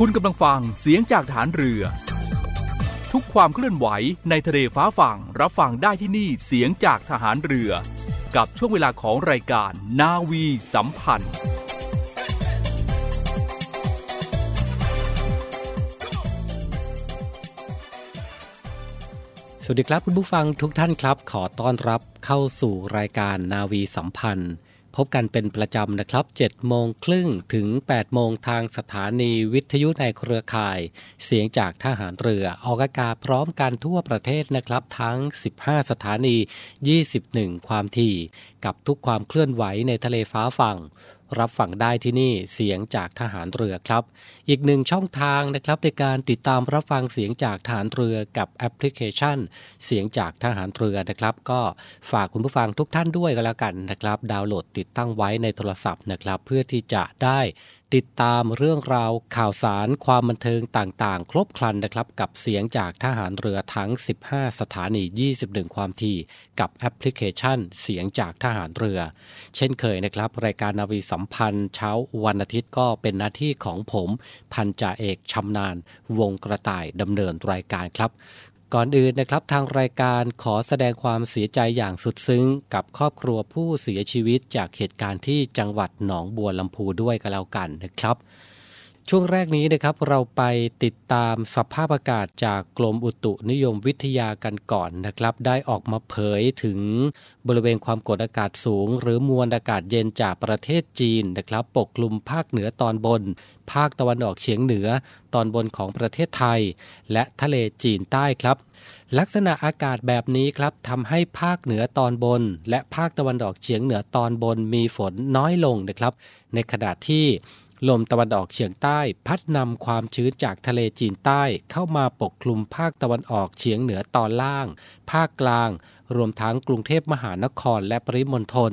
คุณกำลังฟังเสียงจากฐานเรือ ทุกความเคลื่อนไหวในทะเลฟ้าฝั่งรับฟังได้ที่นี่เสียงจากทหารเรือ กับช่วงเวลาของรายการนาวีสัมพันธ์ สวัสดีครับคุณผู้ฟังทุกท่านครับ ขอต้อนรับเข้าสู่รายการนาวีสัมพันธ์ พบกันเป็นประจำนะครับ 7 โมงครึ่งถึง 8 โมงทางสถานีวิทยุในเครือข่าย เสียงจากทหารเรือ ออกอากาศพร้อมกันทั่วประเทศนะครับ ทั้ง 15 สถานี 21 ความถี่ กับทุกความเคลื่อนไหวในทะเลฟ้าฝั่ง รับฟังได้ที่นี่เสียงจากทหารเรือครับ อีกหนึ่งช่องทางนะครับในการติดตามรับฟังเสียงจากทหารเรือกับแอปพลิเคชัน เสียงจากทหารเรือนะครับ ก็ฝากคุณผู้ฟังทุกท่านด้วยก็แล้วกันนะครับ ดาวน์โหลดติดตั้งไว้ในโทรศัพท์นะครับ เพื่อที่จะได้ ติดตามเรื่องราวข่าวสารความบันเทิงต่างๆ ครบครันนะครับ กับเสียงจากทหารเรือทั้ง 15 สถานี 21 ความถี่กับแอปพลิเคชันเสียงจากทหารเรือ เช่นเคยนะครับ รายการนาวีสัมพันธ์เช้าวันอาทิตย์ก็เป็นหน้าที่ของผม พันจ่าเอกชำนาญวงกระต่ายดำเนินรายการครับ ก่อนอื่นนะครับทางรายการขอแสดงความเสียใจอย่างสุดซึ้ง กับครอบครัวผู้เสียชีวิตจากเหตุการณ์ที่จังหวัดหนองบัวลำพูด้วยกันแล้วกันนะครับ ช่วงแรกนี้นะครับเราไปติดตามสภาพอากาศจากกรมอุตุนิยมวิทยากันก่อนนะครับ ได้ออกมาเผยถึงบริเวณความกดอากาศสูง หรือมวลอากาศเย็นจากประเทศจีนนะครับ ปกคลุมภาคเหนือตอนบน ภาคตะวันออกเฉียงเหนือตอนบนของประเทศไทย และทะเลจีนใต้ครับลักษณะอากาศแบบนี้ครับทำให้ภาคเหนือตอนบน และภาคตะวันออกเฉียงเหนือตอนบนมีฝนน้อยลงนะครับ ในขณะที่ ลมตะวันออกเฉียงใต้ พัดนำความชื้นจากทะเลจีนใต้เข้ามาปกคลุมภาคตะวันออกเฉียงเหนือตอนล่าง ภาคกลาง รวมทั้งกรุงเทพมหานครและปริมณฑล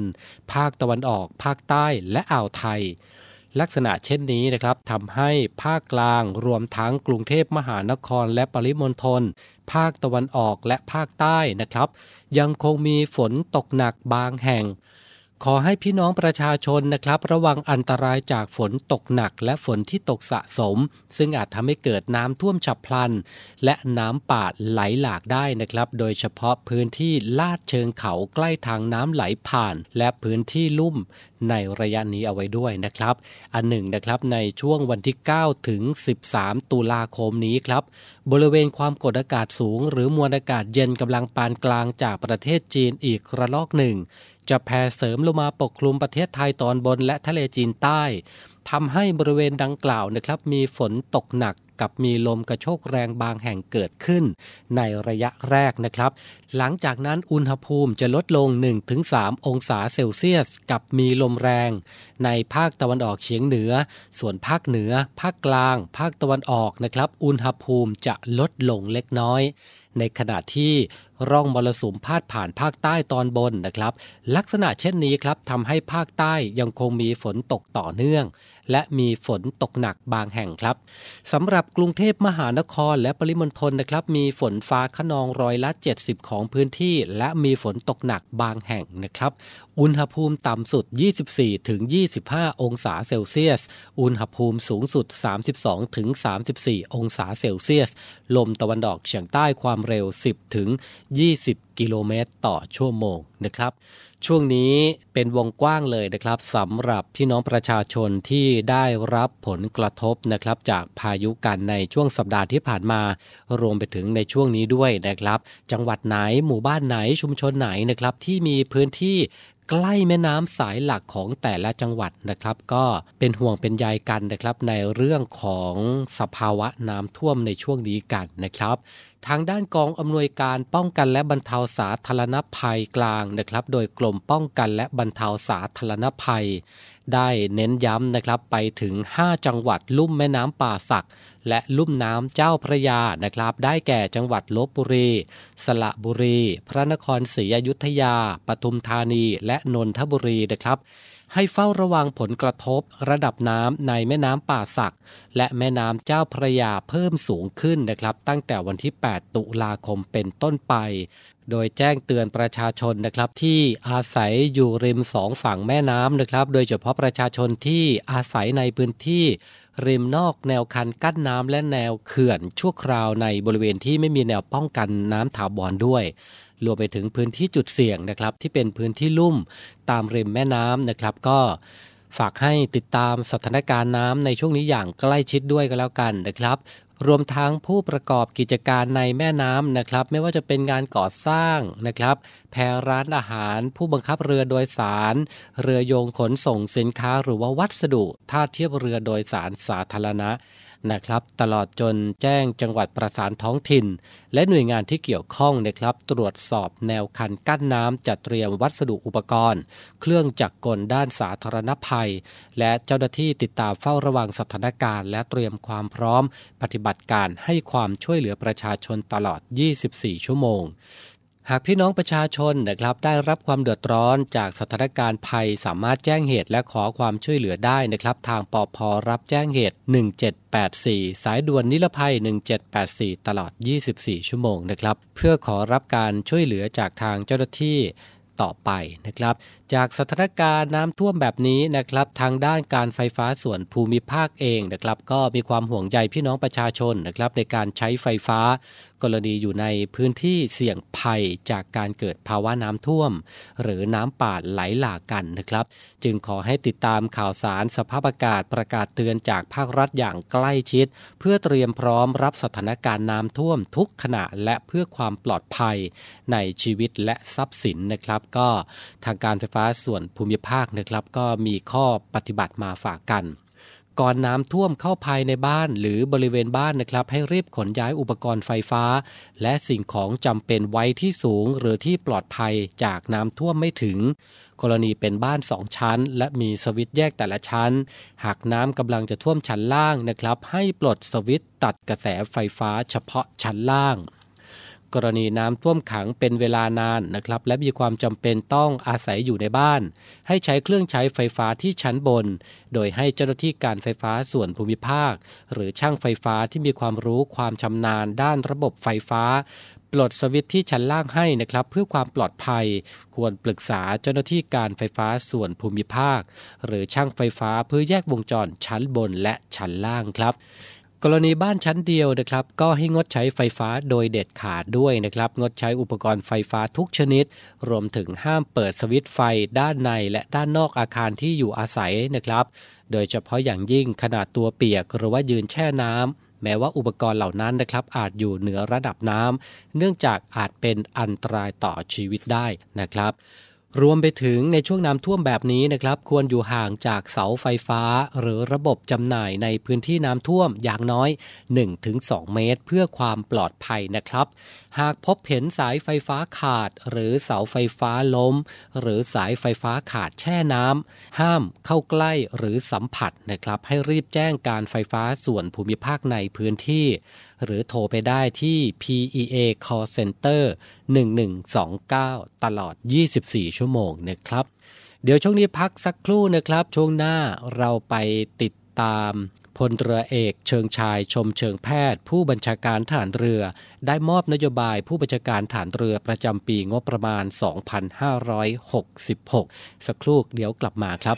ภาคตะวันออก ภาคใต้และอ่าวไทย ลักษณะเช่นนี้นะครับทำให้ภาคกลาง รวมทั้งกรุงเทพมหานครและปริมณฑลภาคตะวันออกและภาคใต้นะครับ ยังคงมีฝนตกหนักบางแห่ง ขอให้พี่น้องประชาชนนะครับ ระวังอันตรายจากฝนตกหนักและฝนที่ตกสะสม ซึ่งอาจทำให้เกิดน้ำท่วมฉับพลัน และน้ำป่าไหลหลากได้นะครับ โดยเฉพาะพื้นที่ลาดเชิงเขาใกล้ทางน้ำไหลผ่าน และพื้นที่ลุ่ม ในระยะนี้เอาไว้ด้วยนะครับ อันหนึ่งนะครับในช่วงวันที่ 9 ถึง 13 ตุลาคมนี้ครับบริเวณความกดอากาศสูง หรือมวลอากาศเย็นกำลังปานกลางจากประเทศจีนอีกระลอกหนึ่งจะแผ่เสริมลงมาปกคลุมประเทศไทยตอนบนและทะเลจีนใต้ทำให้บริเวณดังกล่าวนะครับ มีฝนตกหนักกับมีลมกระโชกแรงบางแห่งเกิดขึ้น ในระยะแรกนะครับ หลังจากนั้นอุณหภูมิจะลดลง 1-3 องศาเซลเซียส กับมีลมแรง ในภาคตะวันออกเฉียงเหนือ ส่วนภาคเหนือ ภาคกลาง ภาคตะวันออกนะครับ อุณหภูมิจะลดลงเล็กน้อย ในขณะที่ร่องมรสุมพาดผ่านภาคใต้ตอนบนนะครับ ลักษณะเช่นนี้ครับทำให้ภาคใต้ยังคงมีฝนตกต่อเนื่อง และมีฝนตกหนักบางแห่งครับสำหรับกรุงเทพมหานครและปริมณฑลนะครับ มีฝนฟ้าขนองร้อยละ 70ของพื้นที่และมีฝนตกหนักบางแห่งนะครับ อุณหภูมิต่ำสุด 24ถึง25 องศาเซลเซียส อุณหภูมิสูงสุด 32ถึง34 องศาเซลเซียส ลมตะวันออกเฉียงใต้ความเร็ว 10ถึง20 กิโลเมตรต่อชั่วโมงนะครับ ช่วงนี้เป็นวงกว้างเลยนะครับสำหรับพี่น้องประชาชนที่ได้รับผลกระทบนะครับ จากพายุกันในช่วงสัปดาห์ที่ผ่านมา รวมไปถึงในช่วงนี้ด้วยนะครับ จังหวัดไหนหมู่บ้านไหนชุมชนไหนนะครับ ที่มีพื้นที่ใกล้แม่น้ำสายหลักของแต่ละจังหวัดนะครับ ก็เป็นห่วงเป็นใยกันนะครับ ในเรื่องของสภาวะน้ำท่วมในช่วงนี้กันนะครับ ทางด้านกองอำนวยการป้องกันและบรรเทาสาธารณภัยกลางนะครับ โดยกรมป้องกันและบรรเทาสาธารณภัย ได้เน้นย้ำนะครับไปถึง 5 จังหวัดลุ่มแม่น้ำป่าสัก และลุ่มน้ำเจ้าพระยานะครับ ได้แก่จังหวัดลบบุรี สระบุรี พระนครศรีอยุธยา ปทุมธานี และนนทบุรีนะครับ ให้เฝ้าระวังผลกระทบระดับน้ำในแม่น้ำป่าสัก และแม่น้ำเจ้าพระยาเพิ่มสูงขึ้นนะครับ ตั้งแต่วันที่ 8 ตุลาคมเป็นต้นไป โดยแจ้งเตือนประชาชนนะครับ ที่อาศัยอยู่ริมสองฝั่งแม่น้ำนะครับ โดยเฉพาะประชาชนที่อาศัยในพื้นที่ริมนอกแนวคันกั้นน้ำและแนวเขื่อนชั่วคราวในบริเวณที่ไม่มีแนวป้องกันน้ำถาวรด้วย รวมไปถึงพื้นที่จุดเสี่ยงนะครับที่เป็นพื้นที่ลุ่มตามริมแม่น้ำนะครับก็ฝากให้ติดตามสถานการณ์น้ำในช่วงนี้อย่างใกล้ชิดด้วยก็แล้วกันนะครับ รวมทั้งผู้ประกอบกิจการในแม่น้ำนะครับ ไม่ว่าจะเป็นงานก่อสร้างนะครับ แพร้านอาหาร ผู้บังคับเรือโดยสาร เรือโยงขนส่งสินค้าหรือว่าวัสดุท่าเทียบเรือโดยสารสาธารณะ นะครับ ตลอดจนแจ้งจังหวัดประสานท้องถิ่น และหน่วยงานที่เกี่ยวข้องนะครับ ตรวจสอบแนวคันกั้นน้ำจัดเตรียมวัสดุอุปกรณ์ เครื่องจักรกลด้านสาธารณภัย และเจ้าหน้าที่ติดตามเฝ้าระวังสถานการณ์ และเตรียมความพร้อม ปฏิบัติการให้ความช่วยเหลือประชาชนตลอด 24 ชั่วโมง หากพี่น้องประชาชนนะครับได้รับความเดือดร้อนจากสถานการณ์ภัยสามารถแจ้งเหตุและขอความช่วยเหลือได้นะครับ ทางปอพรับแจ้งเหตุ 1784 สายด่วนนิรภัย 1784 ตลอด 24 ชั่วโมงนะครับ เพื่อขอรับการช่วยเหลือจากทางเจ้าหน้าที่ต่อไปนะครับจากสถานการณ์น้ำท่วมแบบนี้นะครับ ทางด้านการไฟฟ้าส่วนภูมิภาคเองนะครับ ก็มีความห่วงใยพี่น้องประชาชนนะครับ ในการใช้ไฟฟ้า กรณีอยู่ในพื้นที่เสี่ยงภัยจากการเกิดภาวะน้ำท่วม หรือน้ำป่าไหลหลากกันนะครับ จึงขอให้ติดตามข่าวสารสภาพอากาศประกาศเตือนจากภาครัฐอย่างใกล้ชิด เพื่อเตรียมพร้อมรับสถานการณ์น้ำท่วมทุกขณะและเพื่อความปลอดภัยในชีวิตและทรัพย์สินนะครับ ก็ทางการไฟฟ้าส่วนภูมิภาคนะครับก็มีข้อปฏิบัติมาฝากกัน ก่อนน้ำท่วมเข้าภายในบ้านหรือบริเวณบ้านนะครับให้รีบขนย้ายอุปกรณ์ไฟฟ้า และสิ่งของจำเป็นไว้ที่สูงหรือที่ปลอดภัยจากน้ำท่วมไม่ถึง กรณีเป็นบ้านสองชั้น และมีสวิตช์แยกแต่ละชั้น หากน้ำกำลังจะท่วมชั้นล่างนะครับ ให้ปลดสวิตช์ตัดกระแสไฟฟ้าเฉพาะชั้นล่าง กรณีน้ำท่วมขังเป็นเวลานานนะครับ และมีความจำเป็นต้องอาศัยอยู่ในบ้าน ให้ใช้เครื่องใช้ไฟฟ้าที่ชั้นบน โดยให้เจ้าหน้าที่การไฟฟ้าส่วนภูมิภาค หรือช่างไฟฟ้าที่มีความรู้ความชำนาญด้านระบบไฟฟ้าปลดสวิตช์ที่ชั้นล่างให้นะครับเพื่อความปลอดภัย ควรปรึกษาเจ้าหน้าที่การไฟฟ้าส่วนภูมิภาค หรือช่างไฟฟ้าเพื่อแยกวงจรชั้นบนและชั้นล่างครับ กรณีบ้านชั้นเดียวนะครับก็ให้งดใช้ไฟฟ้าโดยเด็ดขาดด้วยนะครับ งดใช้อุปกรณ์ไฟฟ้าทุกชนิด รวมถึงห้ามเปิดสวิตช์ไฟด้านในและด้านนอกอาคารที่อยู่อาศัยนะครับ โดยเฉพาะอย่างยิ่งขนาดตัวเปียกหรือว่ายืนแช่น้ำแม้ว่าอุปกรณ์เหล่านั้นนะครับ อาจอยู่เหนือระดับน้ำเนื่องจากอาจเป็นอันตรายต่อชีวิตได้นะครับ รวมไปถึงในช่วงน้ำท่วมแบบนี้นะครับ ควรอยู่ห่างจากเสาไฟฟ้า หรือระบบจำหน่ายในพื้นที่น้ำท่วมอย่างน้อย 1-2 เมตร เพื่อความปลอดภัยนะครับ หากพบเห็นสายไฟฟ้าขาด หรือเสาไฟฟ้าล้ม หรือสายไฟฟ้าขาดแช่น้ำห้ามเข้าใกล้หรือสัมผัสนะครับ ให้รีบแจ้งการไฟฟ้าส่วนภูมิภาคในพื้นที่ หรือโทรไปได้ที่ PEA Call Center 1129 ตลอด 24 ชั่วโมงนะครับ เดี๋ยวช่วงนี้พักสักครู่นะครับ ช่วงหน้าเราไปติดตามพลเรือเอกเชิงชายชมเชิงแพทย์ ผู้บัญชาการฐานเรือ ได้มอบนโยบายผู้บัญชาการฐานเรือประจำปีงบประมาณ 2566 สักครู่เดี๋ยวกลับมาครับ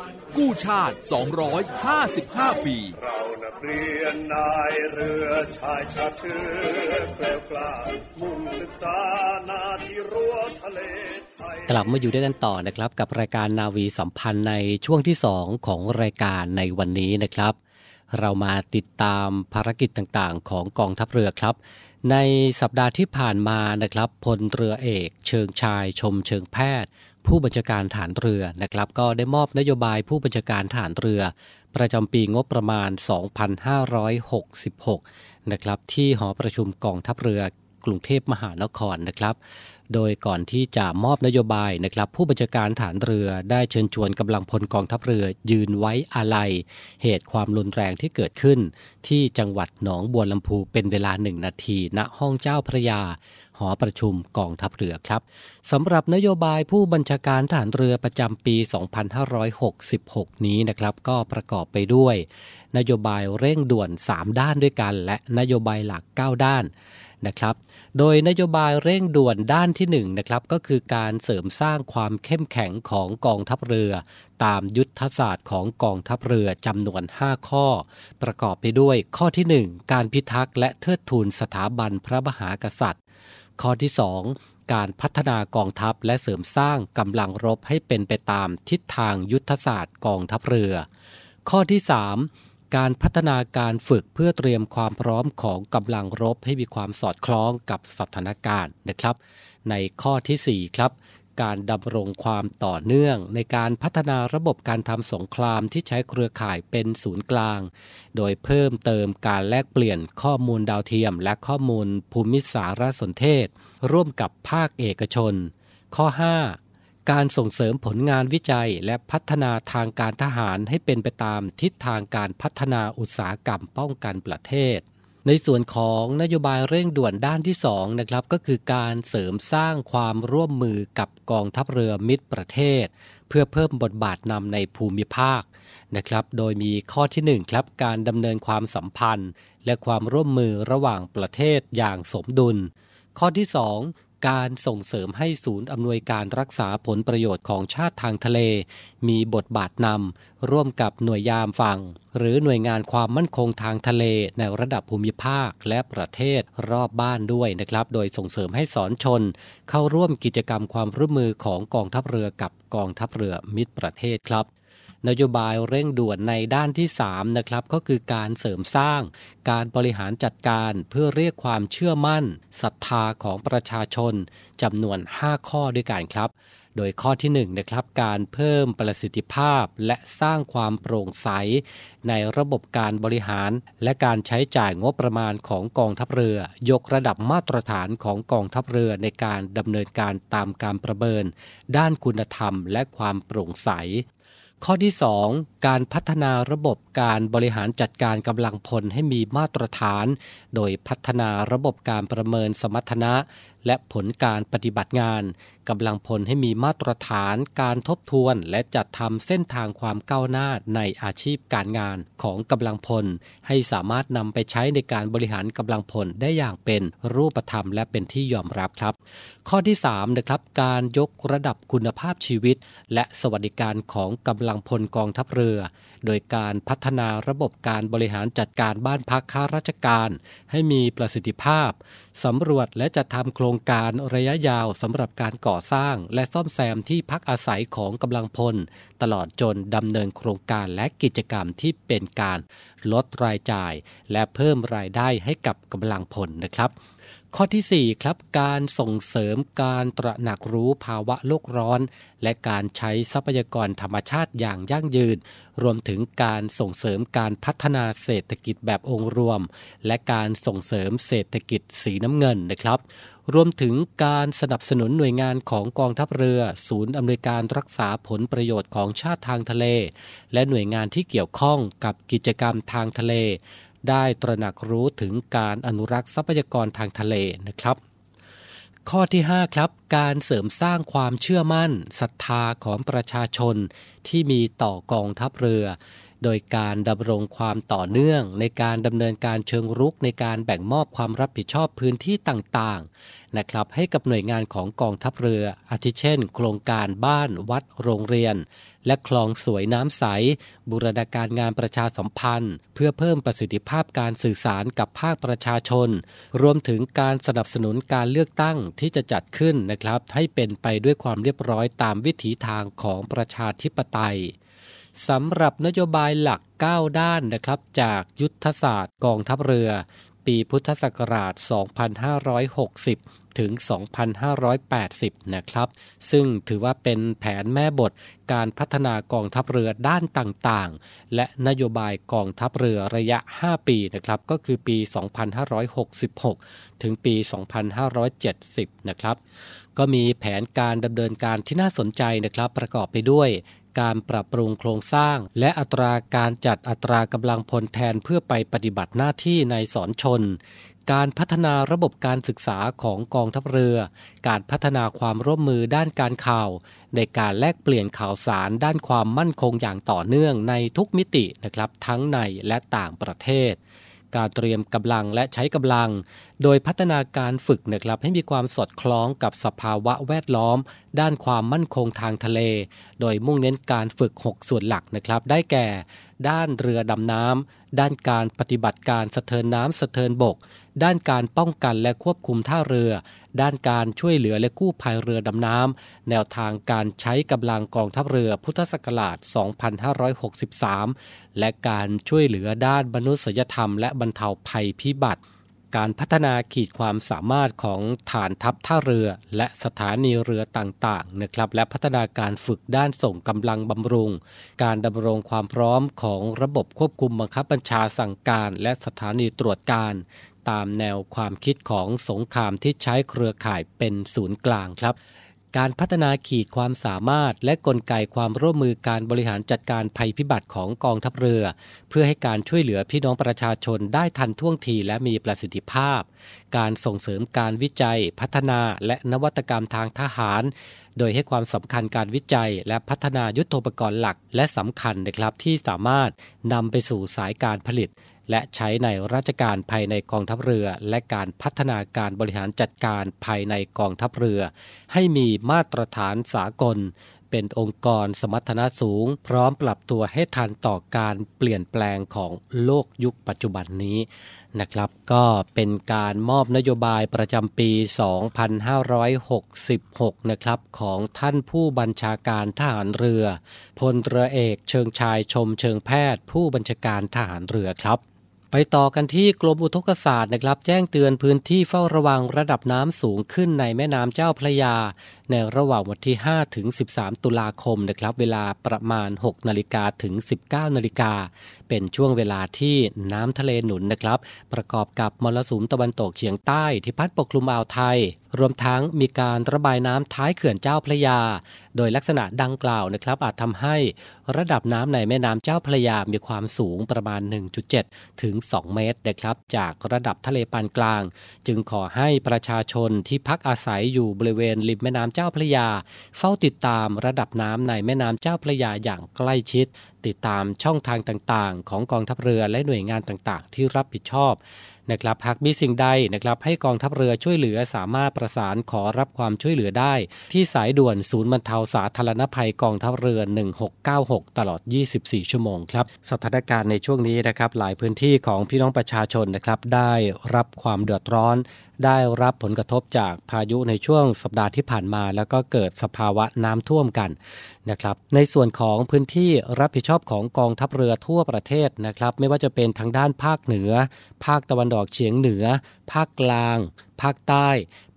กู้ชาติ 255 ปี เรานักเรียนนายเรือชายชาติเชื้อแกล้วกล้ามุ่งศึกษานาที่รั้วทะเลไทยกลับมาอยู่ด้วยกันต่อนะครับ กับรายการนาวีสัมพันธ์ในช่วงที่ 2 ของรายการในวันนี้นะครับ เรามาติดตามภารกิจต่างๆ ของกองทัพเรือครับ ในสัปดาห์ที่ผ่านมานะครับพลเรือเอก เชิงชายชมเชิงแพทย์ ผู้บัญชาการฐานเรือนะครับ ก็ได้มอบนโยบายผู้บัญชาการฐานเรือ ประจำปีงบประมาณ 2566 นะครับ ที่หอประชุมกองทัพเรือกรุงเทพมหานครนะครับ โดยก่อนที่จะมอบนโยบายนะครับ ผู้บัญชาการฐานเรือได้เชิญชวนกำลังพลกองทัพเรือยืนไว้อาลัย เหตุความรุนแรงที่เกิดขึ้น ที่จังหวัดหนองบัวลำพูเป็นเวลาหนึ่งนาทีณห้องเจ้าพระยา หอประชุมกองทัพเรือครับสำหรับนโยบายผู้บัญชาการฐานเรือประจำปี 2566 นี้นะครับก็ประกอบไปด้วย นโยบายเร่งด่วน 3 ด้านด้วยกัน และนโยบายหลัก 9 ด้านนะครับ โดยนโยบายเร่งด่วนด้านที่1นะครับก็คือการเสริมสร้างความเข้มแข็งของกองทัพเรือ ตามยุทธศาสตร์ของกองทัพเรือจำนวน 5 ข้อ ประกอบไปด้วยข้อที่ 1 การพิทักษ์และเทิดทูนสถาบันพระมหากษัตริย์ ข้อที่ 2 การพัฒนากองทัพและเสริมสร้างกำลังรบให้เป็นไปตามทิศทางยุทธศาสตร์กองทัพเรือ ข้อที่ 3 การพัฒนาการฝึกเพื่อเตรียมความพร้อมของกำลังรบให้มีความสอดคล้องกับสถานการณ์นะครับ ในข้อทีสี่4 ครับ การดำรงความต่อเนื่อง ในการพัฒนาระบบการทำสงครามที่ใช้เครือข่ายเป็นศูนย์กลาง โดยเพิ่มเติมการแลกเปลี่ยนข้อมูลดาวเทียม และข้อมูลภูมิสารสนเทศ ร่วมกับภาคเอกชน ข้อ 5 การส่งเสริมผลงานวิจัยและพัฒนาทางการทหารให้เป็นไปตามทิศทางการพัฒนาอุตสาหกรรมป้องกันประเทศ ในส่วนของนโยบายเร่งด่วนด้านที่2นะครับก็คือการเสริมสร้างความร่วมมือกับกองทัพเรือมิตรประเทศ เพื่อเพิ่มบทบาทนำในภูมิภาคนะครับ โดยมีข้อที่1ครับการดำเนินความสัมพันธ์ และความร่วมมือระหว่างประเทศอย่างสมดุล ข้อที่ 2 การส่งเสริมให้ศูนย์อำนวยการรักษาผลประโยชน์ของชาติทางทะเล มีบทบาทนำร่วมกับหน่วยยามฝั่ง หรือหน่วยงานความมั่นคงทางทะเลในระดับภูมิภาคและประเทศรอบบ้านด้วยนะครับ โดยส่งเสริมให้สอนชน เข้าร่วมกิจกรรมความร่วมมือของกองทัพเรือกับกองทัพเรือมิตรประเทศครับ นโยบายเร่งด่วนในด้านที่3นะครับก็คือการเสริมสร้าง การบริหารจัดการเพื่อเรียกความเชื่อมั่นศรัทธาของประชาชนจำนวน 5 ข้อด้วยกันครับ โดยข้อที่1นะครับการเพิ่มประสิทธิภาพและสร้างความโปร่งใส ในระบบการบริหาร และการใช้จ่ายงบประมาณของกองทัพเรือ ยกระดับมาตรฐานของกองทัพเรือในการดำเนินการตามการประเมิน ด้านคุณธรรมและความโปร่งใส ข้อที่ 2 การพัฒนาระบบการบริหารจัดการกำลังพลให้มีมาตรฐาน โดยพัฒนาระบบการประเมินสมรรถนะและผลการปฏิบัติงานกำลังพลให้มีมาตรฐานการทบทวน และจัดทำเส้นทางความก้าวหน้าในอาชีพการงานของกำลังพล ให้สามารถนำไปใช้ในการบริหารกำลังพลได้อย่างเป็นรูปธรรมและเป็นที่ยอมรับครับ ข้อที่3นะครับการยกระดับคุณภาพชีวิต และสวัสดิการของกำลังพลกองทัพเรือ โดยการพัฒนาระบบการบริหารจัดการบ้านพักข้าราชการ ให้มีประสิทธิภาพ สำรวจและจัดทำโครงการระยะยาวสำหรับการก่อสร้าง และซ่อมแซมที่พักอาศัยของกำลังพล ตลอดจนดำเนินโครงการและกิจกรรมที่เป็นการลดรายจ่าย และเพิ่มรายได้ให้กับกำลังพลนะครับ ข้อที่ 4 ครับ การส่งเสริมการตระหนักรู้ภาวะโลกร้อน และการใช้ทรัพยากรธรรมชาติอย่างยั่งยืน รวมถึงการส่งเสริมการพัฒนาเศรษฐกิจแบบองค์รวม และการส่งเสริมเศรษฐกิจสีน้ำเงินนะครับรวมถึงการสนับสนุนหน่วยงานของกองทัพเรือ ศูนย์อำนวยการรักษาผลประโยชน์ของชาติทางทะเล และหน่วยงานที่เกี่ยวข้องกับกิจกรรมทางทะเล ได้ตระหนักรู้ถึงการอนุรักษ์ทรัพยากรทางทะเลนะครับ ข้อที่ 5 ครับ การเสริมสร้างความเชื่อมั่นศรัทธาของประชาชนที่มีต่อกองทัพเรือ โดยการดำรงความต่อเนื่องในการดำเนินการเชิงรุกในการแบ่งมอบความรับผิดชอบพื้นที่ต่างๆนะครับให้กับหน่วยงานของกองทัพเรือ อาทิเช่น โครงการบ้านวัดโรงเรียน และคลองสวยน้ำใส บูรณาการงานประชาสัมพันธ์ เพื่อเพิ่มประสิทธิภาพการสื่อสารกับภาคประชาชน รวมถึงการสนับสนุนการเลือกตั้งที่จะจัดขึ้นนะครับให้เป็นไปด้วยความเรียบร้อยตามวิถีทางของประชาธิปไตย สำหรับนโยบายหลัก 9 ด้านนะครับ จากยุทธศาสตร์กองทัพเรือ ปีพุทธศักราช 2560 ถึง 2580 นะครับ ซึ่งถือว่าเป็นแผนแม่บทการพัฒนากองทัพเรือด้านต่างๆ และนโยบายกองทัพเรือระยะ 5 ปีนะครับ ก็คือปี 2566 ถึงปี 2570 นะครับ ก็มีแผนการดำเนินการที่น่าสนใจนะครับ ประกอบไปด้วย การปรับปรุงโครงสร้าง และอัตราการจัดอัตรากำลังพลแทนเพื่อไปปฏิบัติหน้าที่ในสอนชน การพัฒนาระบบการศึกษาของกองทัพเรือ การพัฒนาความร่วมมือด้านการข่าว ในการแลกเปลี่ยนข่าวสารด้านความมั่นคงอย่างต่อเนื่องในทุกมิตินะครับทั้งในและต่างประเทศ การเตรียมกำลังและใช้กำลัง โดยพัฒนาการฝึกนะครับให้มีความสอดคล้องกับสภาวะแวดล้อม ด้านความมั่นคงทางทะเล โดยมุ่งเน้นการฝึก 6 ส่วนหลักนะครับได้แก่ ด้านเรือดำน้ำด้านการปฏิบัติการสะเทินน้ำสะเทินบก ด้านการป้องกันและควบคุมท่าเรือ ด้านการช่วยเหลือและกู้ภัยเรือดำน้ำ แนวทางการใช้กำลังกองทัพเรือพุทธศักราช 2563 และการช่วยเหลือด้านมนุษยธรรมและบรรเทาภัยพิบัติ การพัฒนาขีดความสามารถของฐานทัพท่าเรือ และสถานีเรือต่างๆนะครับ และพัฒนาการฝึกด้านส่งกำลังบำรุง การดำรงความพร้อมของระบบควบคุมบังคับบัญชาสั่งการ และสถานีตรวจการ ตามแนวความคิดของสงครามที่ใช้เครือข่ายเป็นศูนย์กลางครับ การพัฒนาขีดความสามารถและกลไกความร่วมมือการบริหารจัดการภัยพิบัติของกองทัพเรือ เพื่อให้การช่วยเหลือพี่น้องประชาชนได้ทันท่วงทีและมีประสิทธิภาพ การส่งเสริมการวิจัย พัฒนาและนวัตกรรมทางทหารโดยให้ความสำคัญการวิจัยและพัฒนายุทโธปกรณ์หลัก และสำคัญนะครับที่สามารถนำไปสู่สายการผลิต และใช้ในราชการภายในกองทัพเรือ และการพัฒนาการบริหารจัดการภายในกองทัพเรือ ให้มีมาตรฐานสากล เป็นองค์กรสมรรถนะสูง พร้อมปรับตัวให้ทันต่อการเปลี่ยนแปลงของโลกยุคปัจจุบันนี้นะครับ ก็เป็นการมอบนโยบายประจำปี 2566 นะครับ ของท่านผู้บัญชาการทหารเรือ พลเรือเอกเชิงชายชมเชิงแพทย์ ผู้บัญชาการทหารเรือครับ ไปต่อกันที่กรมอุทกศาสตร์นะครับ แจ้งเตือนพื้นที่เฝ้าระวังระดับน้ำสูงขึ้นในแม่น้ำเจ้าพระยา ในระหว่างวันที่ 5 ถึง 13 ตุลาคมนะครับเวลาประมาณ 6 นาฬิกาถึง 19 นาฬิกา เป็นช่วงเวลาที่น้ำทะเลหนุนนะครับ ประกอบกับมรสุมตะวันตกเฉียงใต้ที่พัดปกคลุมอ่าวไทย รวมทั้งมีการระบายน้ำท้ายเขื่อนเจ้าพระยา โดยลักษณะดังกล่าวนะครับอาจทำให้ระดับน้ำในแม่น้ำเจ้าพระยามีความสูงประมาณ 1.7 ถึง 2 เมตรนะครับ จากระดับทะเลปานกลาง จึงขอให้ประชาชนที่พักอาศัยอยู่บริเวณริมแม่น้ำเจ้า้าพระยา เฝ้าติดตามระดับน้ำในแม่น้ำเจ้าพระยาอย่างใกล้ชิด ติดตามช่องทางต่างๆ ของกองทัพเรือและหน่วยงานต่างๆ ที่รับผิดชอบนะครับหากมีสิ่งใดนะครับให้กองทัพเรือช่วยเหลือสามารถประสานขอรับความช่วยเหลือได้ ที่สายด่วนศูนย์บรรเทาสาธารณภัยกองทัพเรือ 1696 ตลอด 24 ชั่วโมงครับสถานการณ์ในช่วงนี้นะครับหลายพื้นที่ของพี่น้องประชาชนนะครับได้รับความเดือดร้อน ได้รับผลกระทบจากพายุในช่วงสัปดาห์ที่ผ่านมา แล้วก็เกิดสภาวะน้ำท่วมกันนะครับ ในส่วนของพื้นที่รับผิดชอบของกองทัพเรือทั่วประเทศนะครับ ไม่ว่าจะเป็นทางด้านภาคเหนือ ภาคตะวันออกเฉียงเหนือ ภาคกลาง ภาคใต้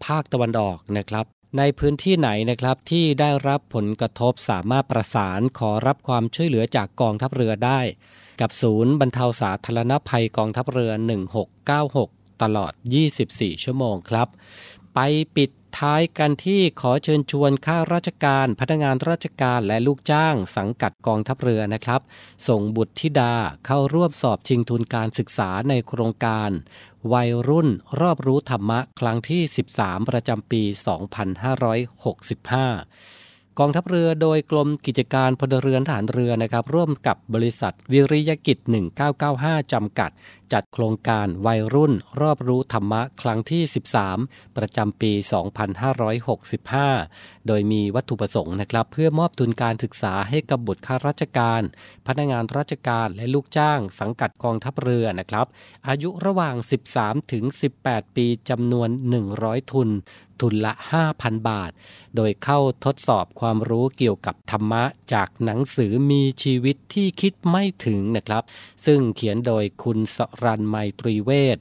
ภาคตะวันออกนะครับในพื้นที่ไหนนะครับที่ได้รับผลกระทบสามารถประสานขอรับความช่วยเหลือจากกองทัพเรือได้ กับศูนย์บรรเทาสาธารณภัยกองทัพเรือ 1696 ตลอด 24 ชั่วโมงครับ ไปปิดท้ายกันที่ขอเชิญชวนข้าราชการ พนักงานราชการและลูกจ้าง สังกัดกองทัพเรือนะครับ ส่งบุตรธิดาเข้าร่วมสอบชิงทุนการศึกษาในโครงการ วัยรุ่นรอบรู้ธรรมะครั้งที่ 13 ประจำปี 2565กองทัพเรือโดยกรมกิจการพลเรือนฐานเรือนะครับร่วมกับบริษัทวิริยกิจ 1995 จำกัดจัดโครงการวัยรุ่นรอบรู้ธรรมะครั้งที่ 13 ประจำปี 2565 โดยมีวัตถุประสงค์นะครับ เพื่อมอบทุนการศึกษาให้กับบุตรข้าราชการ พนักงานราชการและลูกจ้าง สังกัดกองทัพเรือนะครับ อายุระหว่าง 13 ถึง 18 ปีจำนวน 100 ทุนทุนละ 5,000 บาท โดยเข้าทดสอบความรู้เกี่ยวกับธรรมะจากหนังสือมีชีวิตที่คิดไม่ถึงนะครับ ซึ่งเขียนโดยคุณสรันไมตรีเวท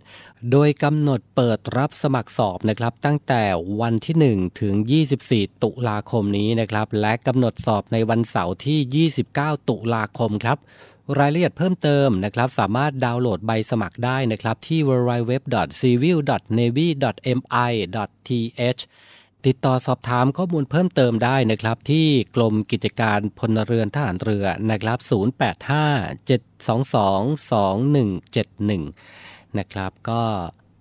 โดยกำหนดเปิดรับสมัครสอบนะครับตั้งแต่วันที่ 1 ถึง 24 ตุลาคมนี้นะครับ และกำหนดสอบในวันเสาร์ที่ 29 ตุลาคมครับรายละเอียดเพิ่มเติมนะครับ สามารถดาวน์โหลดใบสมัครได้นะครับ ที่ www.civil.navy.mi.th ติดต่อสอบถามข้อมูลเพิ่มเติมได้นะครับ ที่กรมกิจการพลเรือนทหารเรือนะครับ 0857222171 นะครับ ก็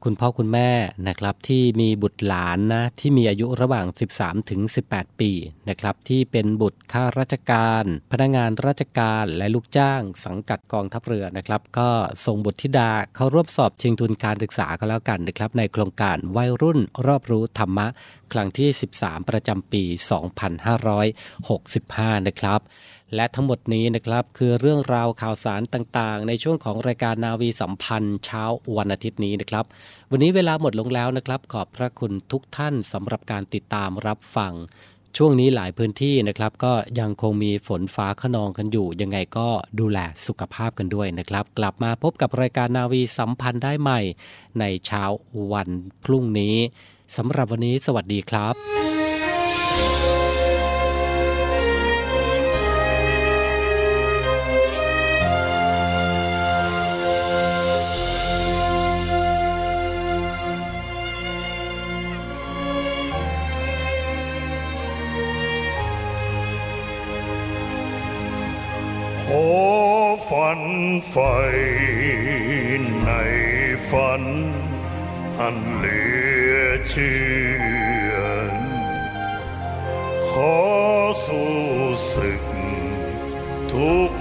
คุณพ่อคุณแม่นะครับที่มีบุตรหลานนะที่มีอายุระหว่าง 13 ถึง 18 ปีนะครับที่เป็นบุตรข้าราชการ พนักงานราชการและลูกจ้าง สังกัดกองทัพเรือนะครับ ก็ส่งบุตรธิดาเข้าร่วมสอบชิงทุนการศึกษาก็แล้วกันนะครับ ในโครงการวัยรุ่นรอบรู้ธรรมะ ครั้งที่ 13 ประจำปี 2565 นะครับ และทั้งหมดนี้นะครับคือเรื่องราวข่าวสารต่างๆ ในช่วงของรายการนาวีสัมพันธ์เช้าวันอาทิตย์นี้นะครับ วันนี้เวลาหมดลงแล้วนะครับ ขอบพระคุณทุกท่านสำหรับการติดตามรับฟัง ช่วงนี้หลายพื้นที่นะครับ ก็ยังคงมีฝนฟ้าขนองกันอยู่ ยังไงก็ดูแลสุขภาพกันด้วยนะครับ กลับมาพบกับรายการนาวีสัมพันธ์ได้ใหม่ ในเช้าวันพรุ่งนี้สำหรับวันนี้ สวัสดีครับ ฝันไฟในฝัน อันเหลือเชื่อ ขอสู้ศึก ทุก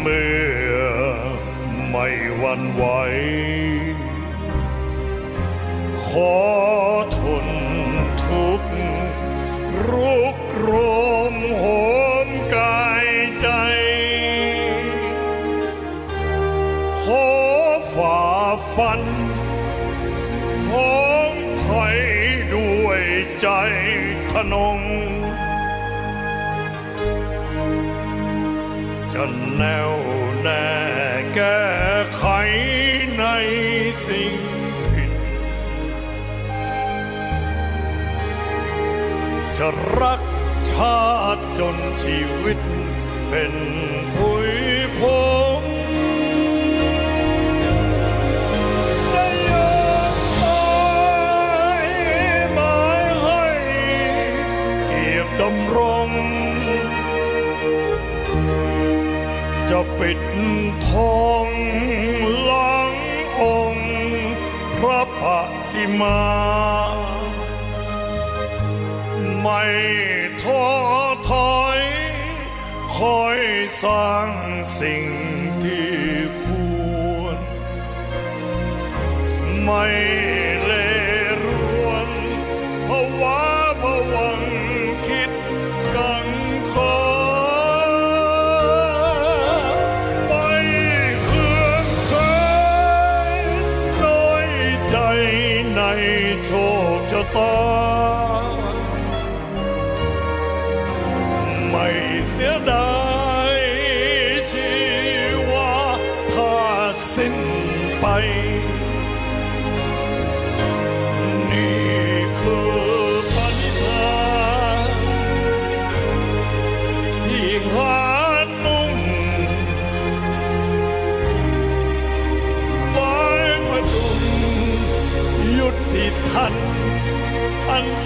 เมื่อไม่หวันไหวขอ นง จะแน่วแน่แก้ไขในสิ่งผิด จะรักชาติจนชีวิตเป็นผุยพง ปิดทองหลังองค์พระปฏิมา ไม่ท้อถอย คอยสร้างสิ่งที่ควร ไม่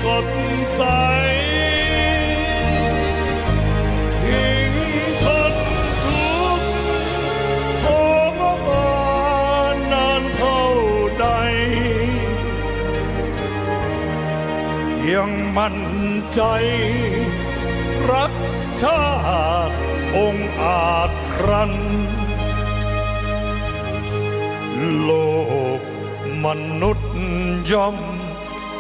สดใสทิ้งทนทุกข์ทรมานนานเท่าใด ยังมั่นใจ รักชาติองค์อาจครัน โลกมนุษย์ย่อม